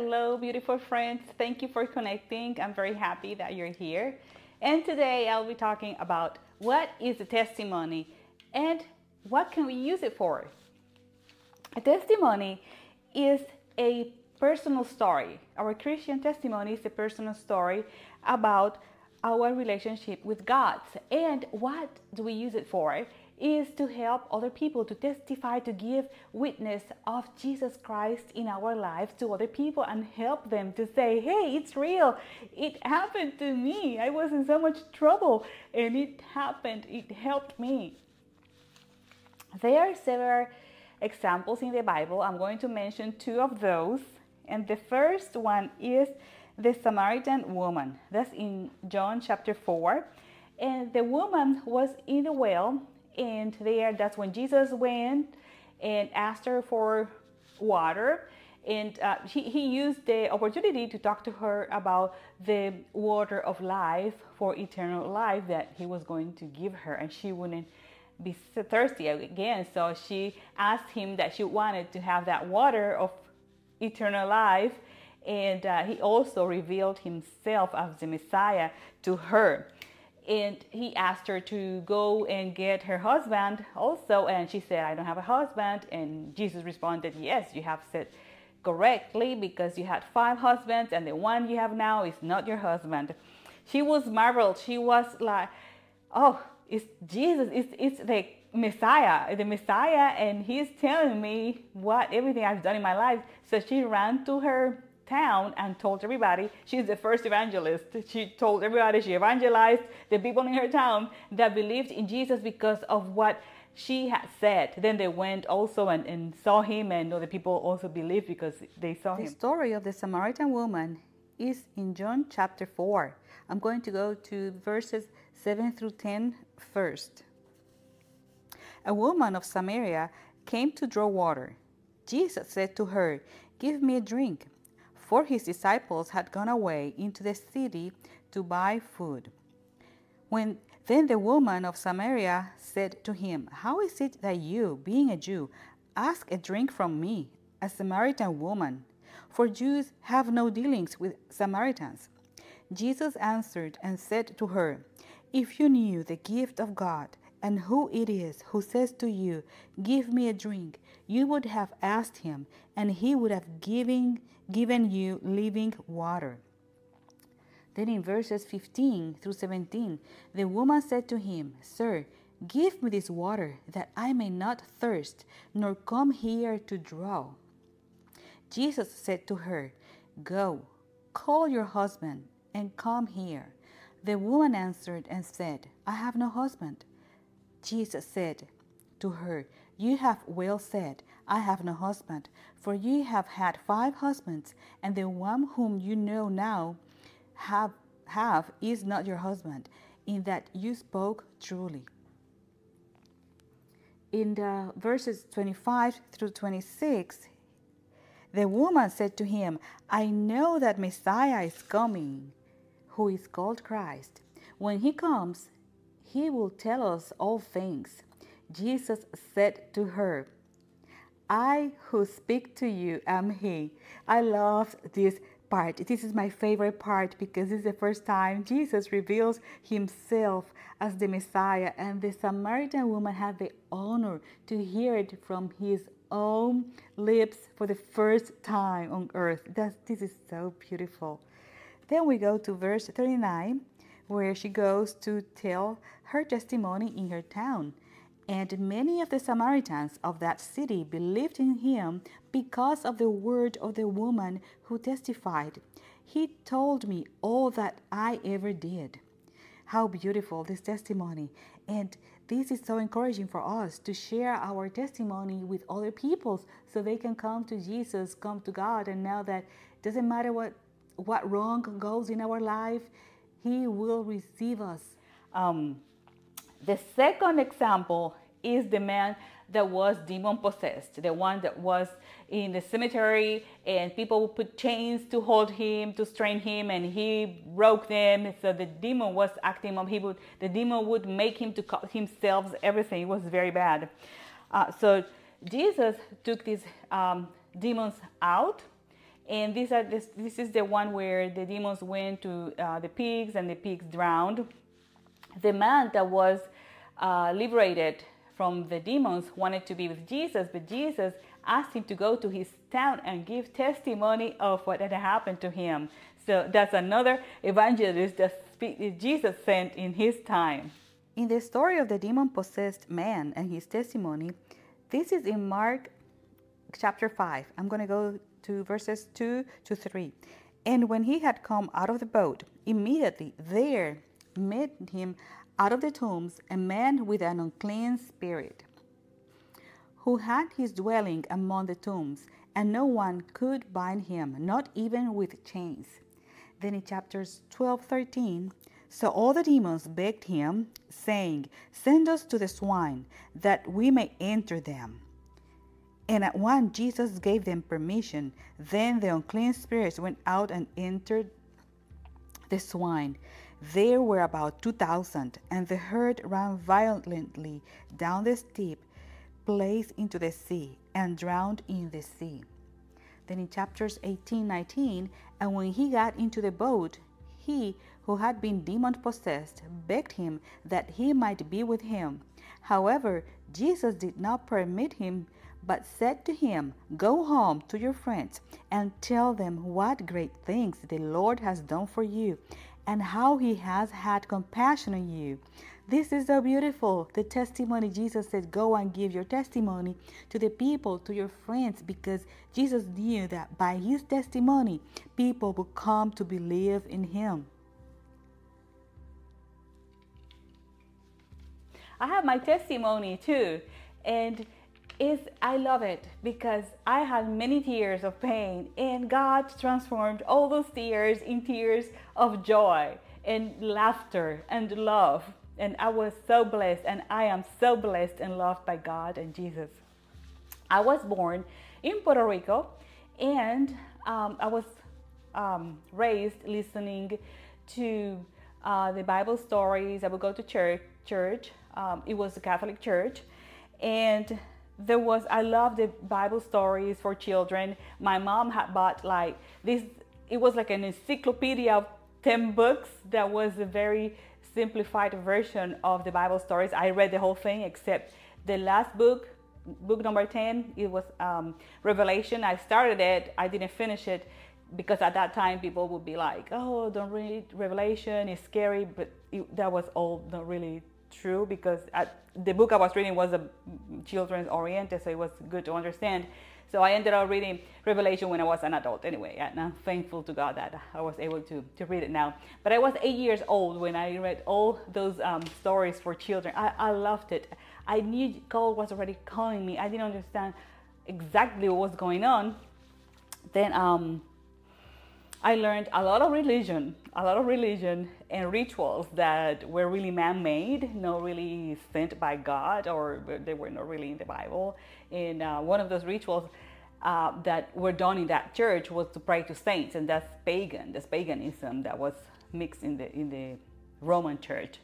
Hello, beautiful friends. Thank you for connecting. I'm very happy that you're here. And today I'll be talking about what is a testimony and what can we use it for. A testimony is a personal story. Our Christian testimony is a personal story about our relationship with God. And what do we use it for? Is to help other people to testify, to give witness of Jesus Christ in our lives to other people and help them to say, hey, it's real. It happened to me. I was in so much trouble and it happened. It helped me. There are several examples in the Bible. I'm going to mention two of those. And the first one is the Samaritan woman. That's in John chapter 4. And the woman was in the well, and there that's when Jesus went and asked her for water. And uh, he, he used the opportunity to talk to her about the water of life for eternal life that he was going to give her, and she wouldn't be thirsty again. So she asked him that she wanted to have that water of eternal life and uh, he also revealed himself as the Messiah to her. And he asked her to go and get her husband also. And she said, I don't have a husband. And Jesus responded, Yes, you have said correctly because you had five husbands, and the one you have now is not your husband. She was marveled. She was like, Oh, it's Jesus, it's, it's the Messiah, the Messiah, and he's telling me what everything I've done in my life. So she ran to her town and told everybody she's the first evangelist. She told everybody she evangelized the people in her town that believed in Jesus because of what she had said. Then they went also and, and saw him, and other people also believed because they saw the him. The story of the Samaritan woman is in John chapter 4. I'm going to go to verses 7 through 10 first. A woman of Samaria came to draw water. Jesus said to her, Give me a drink for his disciples had gone away into the city to buy food. When then the woman of Samaria said to him, How is it that you, being a Jew, ask a drink from me, a Samaritan woman? For Jews have no dealings with Samaritans. Jesus answered and said to her, If you knew the gift of God, and who it is who says to you, Give me a drink, you would have asked him, and he would have given, given you living water. Then in verses 15 through 17, the woman said to him, Sir, give me this water, that I may not thirst, nor come here to draw. Jesus said to her, Go, call your husband, and come here. The woman answered and said, I have no husband. Jesus said to her, You have well said, I have no husband, for you have had five husbands, and the one whom you know now have, have is not your husband, in that you spoke truly. In the verses 25 through 26, the woman said to him, I know that Messiah is coming, who is called Christ. When he comes, he will tell us all things. Jesus said to her, I who speak to you am he. I love this part. This is my favorite part because this is the first time Jesus reveals himself as the Messiah, and the Samaritan woman had the honor to hear it from his own lips for the first time on earth. That's, this is so beautiful. Then we go to verse 39 where she goes to tell her testimony in her town. And many of the Samaritans of that city believed in him because of the word of the woman who testified, He told me all that I ever did. How beautiful this testimony. And this is so encouraging for us to share our testimony with other peoples so they can come to Jesus, come to God, and know that doesn't matter what, what wrong goes in our life, He will receive us. Um, the second example is the man that was demon possessed, the one that was in the cemetery and people put chains to hold him, to strain him, and he broke them. So the demon was acting on him. the demon would make him to cut himself, everything. It was very bad. Uh, so Jesus took these um, demons out And these are this, this is the one where the demons went to uh, the pigs and the pigs drowned. The man that was uh, liberated from the demons wanted to be with Jesus, but Jesus asked him to go to his town and give testimony of what had happened to him. So that's another evangelist that Jesus sent in his time. In the story of the demon possessed man and his testimony, this is in Mark chapter 5. I'm going to go to verses 2 to 3. And when he had come out of the boat, immediately there met him out of the tombs a man with an unclean spirit, who had his dwelling among the tombs, and no one could bind him, not even with chains. Then in chapters 12 13, so all the demons begged him, saying, Send us to the swine, that we may enter them. And at once Jesus gave them permission. Then the unclean spirits went out and entered the swine. There were about two thousand, and the herd ran violently down the steep place into the sea and drowned in the sea. Then in chapters 18 19, and when he got into the boat, he who had been demon possessed begged him that he might be with him. However, Jesus did not permit him, but said to him, Go home to your friends and tell them what great things the Lord has done for you and how he has had compassion on you. This is so beautiful. The testimony Jesus said, Go and give your testimony to the people, to your friends, because Jesus knew that by his testimony, people would come to believe in him. I have my testimony too. And is I love it because I had many tears of pain and God transformed all those tears in tears of joy and laughter and love. And I was so blessed and I am so blessed and loved by God and Jesus. I was born in Puerto Rico and um, I was um, raised listening to uh, the Bible stories. I would go to church. Church. Um, it was a Catholic church, and there was I love the Bible stories for children. My mom had bought like this. It was like an encyclopedia of ten books that was a very simplified version of the Bible stories. I read the whole thing except the last book, book number ten. It was um, Revelation. I started it. I didn't finish it because at that time people would be like, "Oh, don't read Revelation. It's scary," but it, that was all not really true because at, the book I was reading was a children's oriented, so it was good to understand. So I ended up reading Revelation when I was an adult anyway, and I'm thankful to God that I was able to, to read it now. But I was eight years old when I read all those um, stories for children. I, I loved it. I knew God was already calling me. I didn't understand exactly what was going on. Then um, I learned a lot of religion, a lot of religion and rituals that were really man-made, not really sent by God, or they were not really in the Bible. And uh, one of those rituals uh, that were done in that church was to pray to saints, and that's pagan. That's paganism that was mixed in the in the Roman Church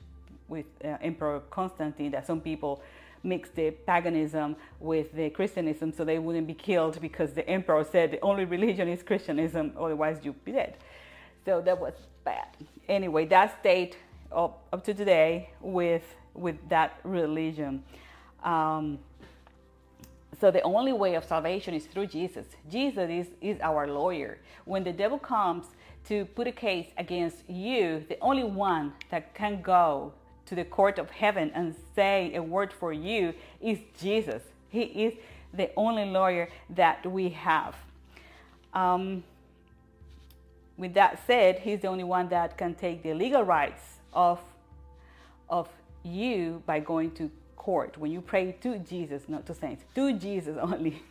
with uh, Emperor Constantine. That some people mix the paganism with the Christianism so they wouldn't be killed because the emperor said the only religion is Christianism, otherwise you'd be dead. So that was bad. Anyway, that stayed up, up to today with with that religion. Um, so the only way of salvation is through Jesus. Jesus is, is our lawyer. When the devil comes to put a case against you, the only one that can go to the court of heaven and say a word for you is Jesus. He is the only lawyer that we have. Um, with that said, he's the only one that can take the legal rights of, of you by going to court. When you pray to Jesus, not to saints, to Jesus only.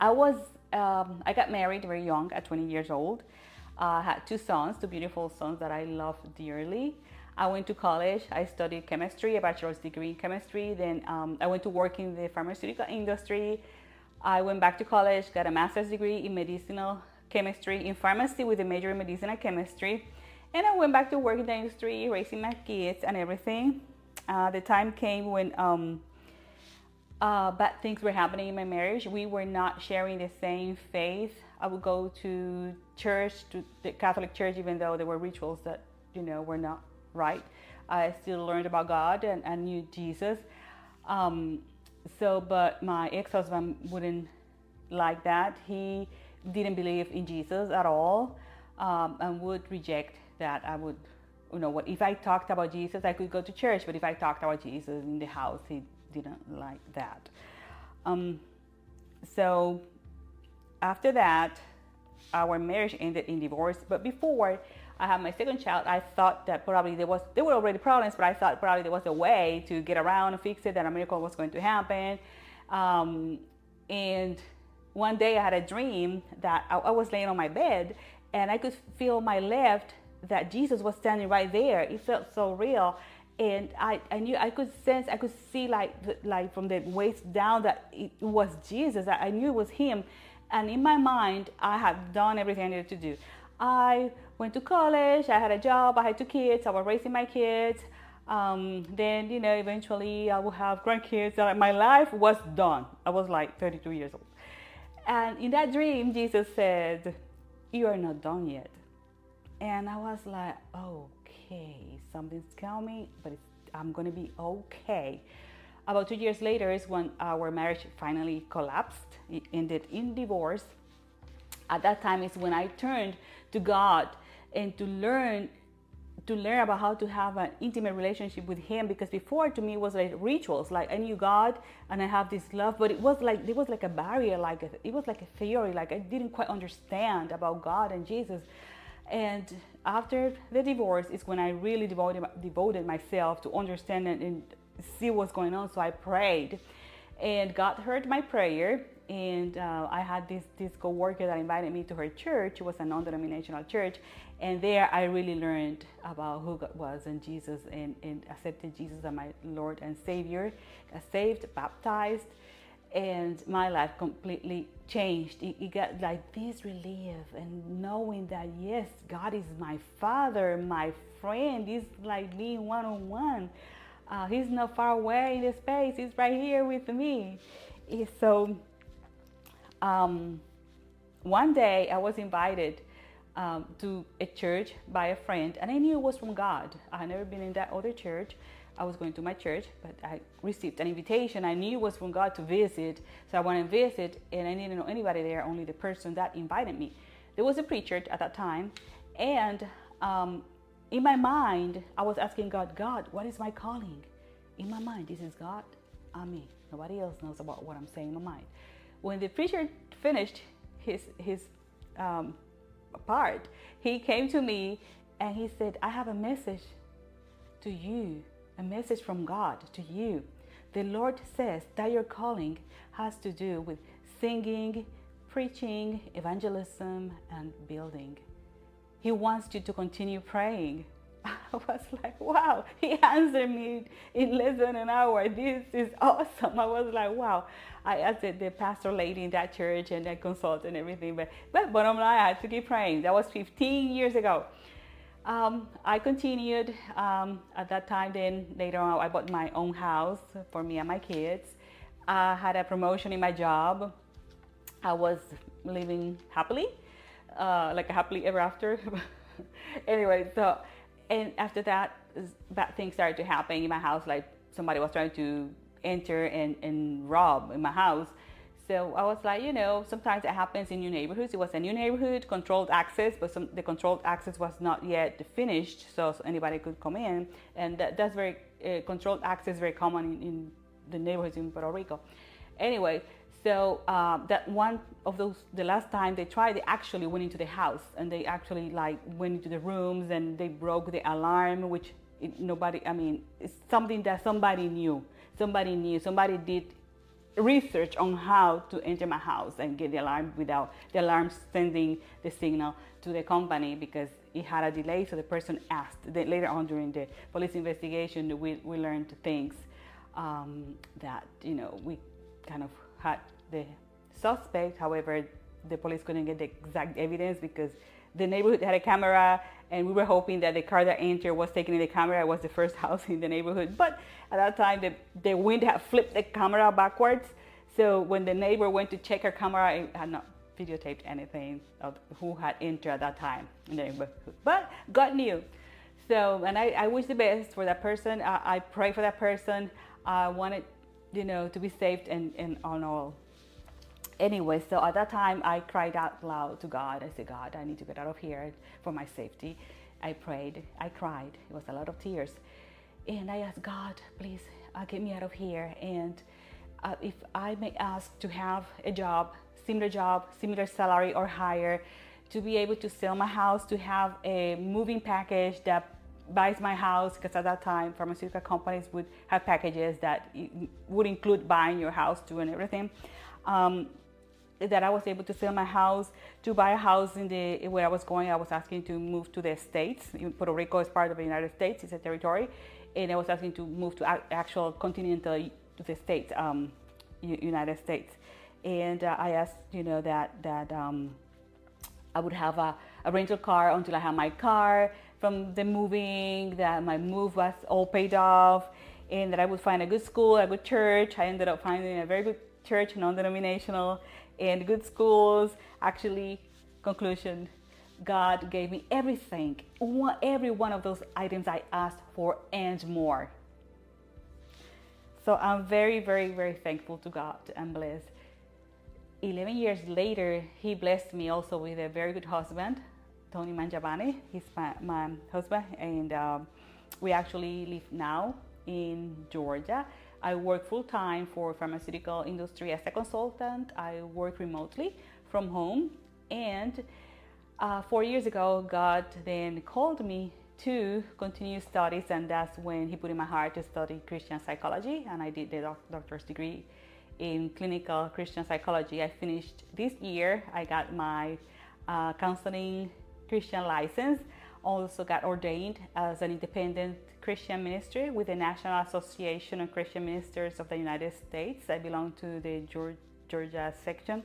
I was, um, I got married very young at 20 years old. Uh, I had two sons, two beautiful sons that I love dearly. I went to college. I studied chemistry, a bachelor's degree in chemistry. Then um, I went to work in the pharmaceutical industry. I went back to college, got a master's degree in medicinal chemistry, in pharmacy with a major in medicinal chemistry. And I went back to work in the industry, raising my kids and everything. Uh, the time came when um, uh, bad things were happening in my marriage. We were not sharing the same faith. I would go to church, to the Catholic Church, even though there were rituals that you know were not right. I still learned about God and I knew Jesus. Um, so, but my ex-husband wouldn't like that. He didn't believe in Jesus at all um, and would reject that. I would, you know, what if I talked about Jesus, I could go to church, but if I talked about Jesus in the house, he didn't like that. Um, so after that, our marriage ended in divorce. But before I had my second child, I thought that probably there was there were already problems, but I thought probably there was a way to get around and fix it, that a miracle was going to happen. Um, and one day I had a dream that I, I was laying on my bed and I could feel my left that Jesus was standing right there. It felt so real. And I, I knew I could sense, I could see like like from the waist down that it was Jesus. I, I knew it was him. And in my mind, I had done everything I needed to do. I went to college, I had a job, I had two kids, I was raising my kids. Um, then, you know, eventually I will have grandkids. My life was done. I was like 32 years old. And in that dream, Jesus said, You are not done yet. And I was like, Okay, something's coming, but I'm going to be okay. About two years later is when our marriage finally collapsed. It ended in divorce. At that time is when I turned to God and to learn to learn about how to have an intimate relationship with him because before to me it was like rituals. Like i knew god and i have this love but it was like there was like a barrier like a, it was like a theory. Like i didn't quite understand about god and jesus. And after the divorce is when i really devoted, devoted myself to understand and, and see what's going on. So i prayed and god heard my prayer and uh, I had this this coworker that invited me to her church. It was a non-denominational church, and there I really learned about who God was and Jesus, and, and accepted Jesus as my Lord and Savior. Got saved, baptized, and my life completely changed. It, it got like this relief and knowing that yes, God is my Father, my friend. He's like being one on one. He's not far away in the space. He's right here with me. So um, one day I was invited um, to a church by a friend, and I knew it was from God. I had never been in that other church. I was going to my church, but I received an invitation. I knew it was from God to visit, so I went and visit, and I didn't know anybody there, only the person that invited me. There was a preacher at that time, and um, in my mind, I was asking God, God, what is my calling? In my mind, this is God, I'm me. Nobody else knows about what I'm saying in my mind. When the preacher finished his his um, part, he came to me and he said, "I have a message to you, a message from God to you. The Lord says that your calling has to do with singing, preaching, evangelism, and building. He wants you to continue praying." I was like, wow, he answered me in less than an hour. This is awesome. I was like, wow. I asked the pastor lady in that church and that consult and everything, but, but bottom line, I had to keep praying. That was 15 years ago. Um, I continued um, at that time. Then later on, I bought my own house for me and my kids. I had a promotion in my job. I was living happily, uh, like happily ever after. anyway, so and after that, bad things started to happen in my house. Like somebody was trying to enter and, and rob in my house. So I was like, you know, sometimes it happens in new neighborhoods. It was a new neighborhood, controlled access, but some, the controlled access was not yet finished, so, anybody could come in. And that, that's very uh, controlled access, very common in, in, the neighborhoods in Puerto Rico. Anyway, so uh, that one of those, the last time they tried, they actually went into the house and they actually like went into the rooms and they broke the alarm, which it, nobody, I mean, it's something that somebody knew. Somebody knew, somebody did research on how to enter my house and get the alarm without the alarm sending the signal to the company because it had a delay. So the person asked. Then later on during the police investigation, we, we learned things um, that, you know, we kind of had the suspect. However, the police couldn't get the exact evidence because the neighborhood had a camera and we were hoping that the car that entered was taking in the camera. It was the first house in the neighborhood. But at that time, the, the wind had flipped the camera backwards. So when the neighbor went to check her camera, it had not videotaped anything of who had entered at that time in the neighborhood. But God knew. So, and I, I wish the best for that person. I, I pray for that person. I wanted, you know, to be saved and, and on all anyway, so at that time I cried out loud to God. I said, God, I need to get out of here for my safety. I prayed, I cried. It was a lot of tears. And I asked God, please uh, get me out of here. And uh, if I may ask to have a job, similar job, similar salary or higher, to be able to sell my house, to have a moving package that buys my house, because at that time pharmaceutical companies would have packages that would include buying your house too and everything. Um, that I was able to sell my house, to buy a house in the where I was going. I was asking to move to the states. Puerto Rico is part of the United States; it's a territory, and I was asking to move to actual continental to the states, um, United States. And uh, I asked, you know, that that um, I would have a, a rental car until I had my car from the moving. That my move was all paid off, and that I would find a good school, a good church. I ended up finding a very good church, non-denominational and good schools. Actually, conclusion, God gave me everything, every one of those items I asked for and more. So I'm very, very, very thankful to God and blessed. 11 years later, he blessed me also with a very good husband, Tony Mangiavani. He's my, my husband, and um, we actually live now in Georgia. I work full time for pharmaceutical industry as a consultant. I work remotely from home, and uh, four years ago, God then called me to continue studies, and that's when He put in my heart to study Christian psychology, and I did the doc- doctor's degree in clinical Christian psychology. I finished this year. I got my uh, counseling Christian license. Also got ordained as an independent Christian ministry with the National Association of Christian Ministers of the United States. I belong to the Georgia section.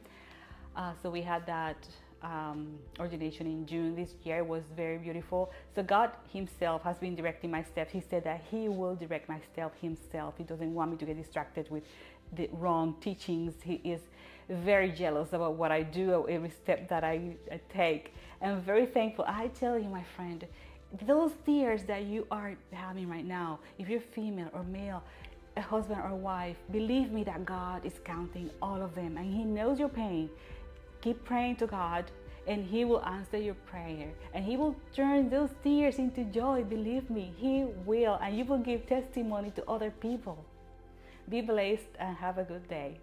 Uh, so we had that um, ordination in June this year. It was very beautiful. So God Himself has been directing my steps. He said that He will direct my steps Himself. He doesn't want me to get distracted with the wrong teachings. He is very jealous about what I do, every step that I, I take. I'm very thankful. I tell you, my friend, those tears that you are having right now, if you're female or male, a husband or wife, believe me that God is counting all of them and He knows your pain. Keep praying to God and He will answer your prayer and He will turn those tears into joy. Believe me, He will, and you will give testimony to other people. Be blessed and have a good day.